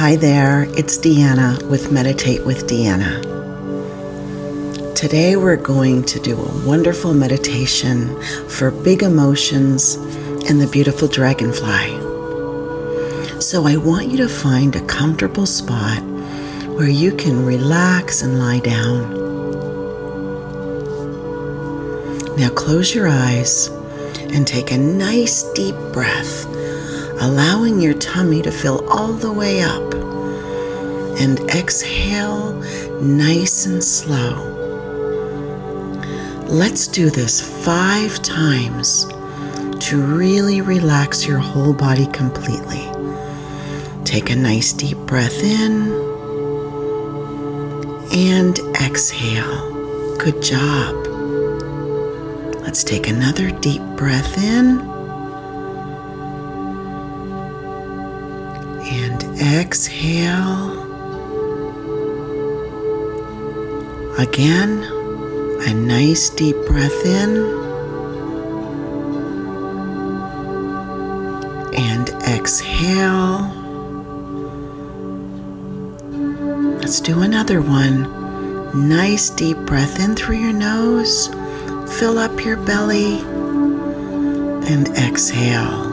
Hi there, it's Deanna with Meditate with Deanna. Today we're going to do a wonderful meditation for big emotions and the beautiful dragonfly. So I want you to find a comfortable spot where you can relax and lie down. Now close your eyes and take a nice deep breath, allowing your tummy to fill all the way up. And exhale nice and slow. Let's do this five times to really relax your whole body completely. Take a nice deep breath in and exhale. Good job. Let's take another deep breath in exhale. Again, a nice deep breath in and exhale. Let's do another one. Nice deep breath in through your nose. Fill up your belly and exhale.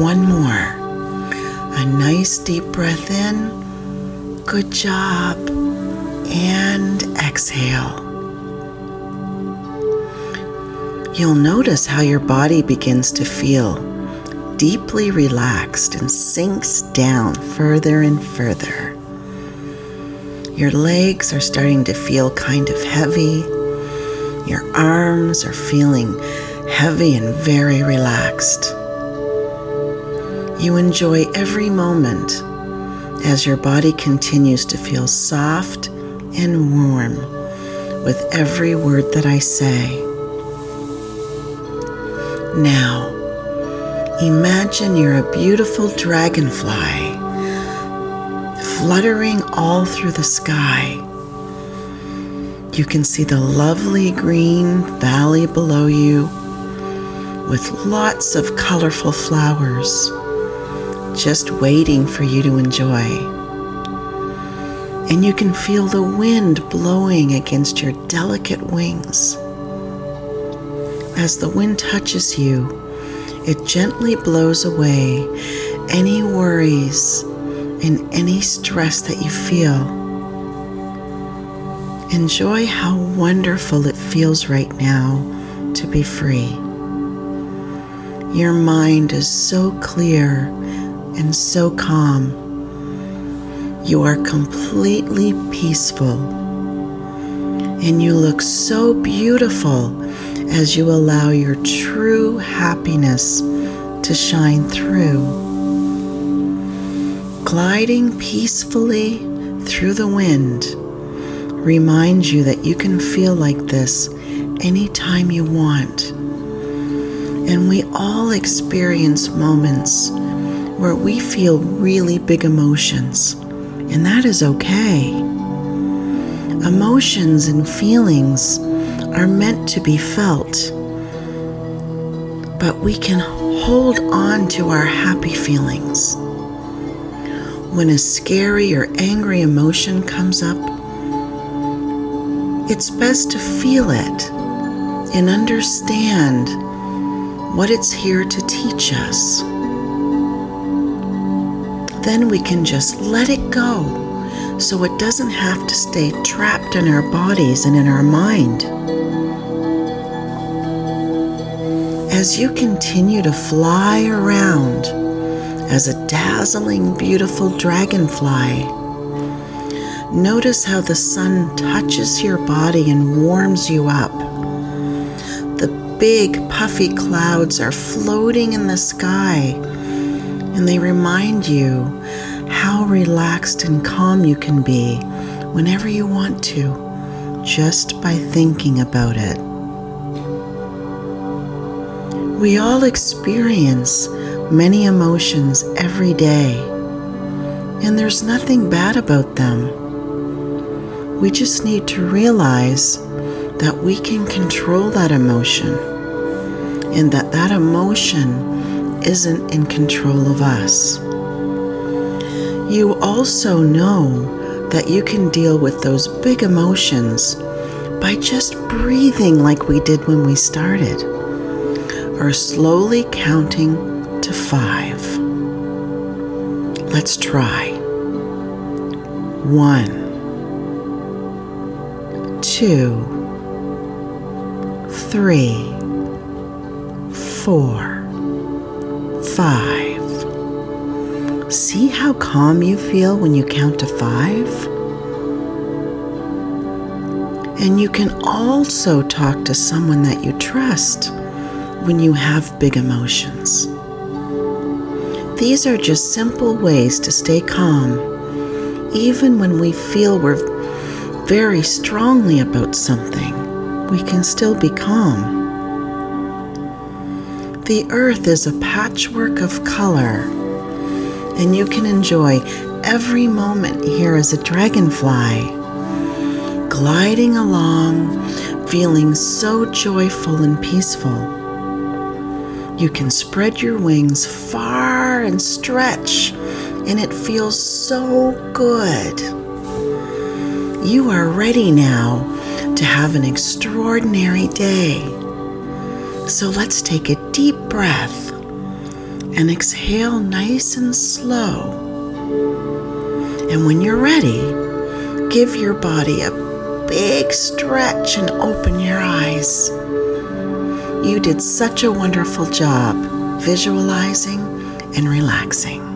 One more. A nice deep breath in. Good job. And exhale. You'll notice how your body begins to feel deeply relaxed and sinks down further and further. Your legs are starting to feel kind of heavy. Your arms are feeling heavy and very relaxed. You enjoy every moment as your body continues to feel soft and warm with every word that I say. Now, imagine you're a beautiful dragonfly fluttering all through the sky. You can see the lovely green valley below you with lots of colorful flowers just waiting for you to enjoy. And you can feel the wind blowing against your delicate wings. As the wind touches you, it gently blows away any worries and any stress that you feel. Enjoy how wonderful it feels right now to be free. Your mind is so clear and so calm. You are completely peaceful. And you look so beautiful as you allow your true happiness to shine through gliding peacefully through the wind reminds you that you can feel like this anytime you want. And we all experience moments where we feel really big emotions, and that is okay. Emotions and feelings are meant to be felt, but we can hold on to our happy feelings when a scary or angry emotion comes up, it's best to feel it and understand what it's here to teach us. Then we can just let it go so it doesn't have to stay trapped in our bodies and in our mind. As you continue to fly around, as a dazzling, beautiful dragonfly. Notice how the sun touches your body and warms you up. The big, puffy clouds are floating in the sky, and they remind you how relaxed and calm you can be whenever you want to, just by thinking about it. We all experience many emotions every day, and there's nothing bad about them. We just need to realize that we can control that emotion and that that emotion isn't in control of us. You also know that you can deal with those big emotions by just breathing like we did when we started, or slowly counting to five. Let's try. One, two, three, four, five. See how calm you feel when you count to five? And you can also talk to someone that you trust when you have big emotions. These are just simple ways to stay calm, even when we feel we're very strongly about something. We can still be calm. The earth is a patchwork of color and you can enjoy every moment here as a dragonfly, gliding along, feeling so joyful and peaceful. You can spread your wings far and stretch, and it feels so good. You are ready now to have an extraordinary day. So let's take a deep breath and exhale nice and slow. And when you're ready, give your body a big stretch and open your eyes. You did such a wonderful job visualizing and relaxing.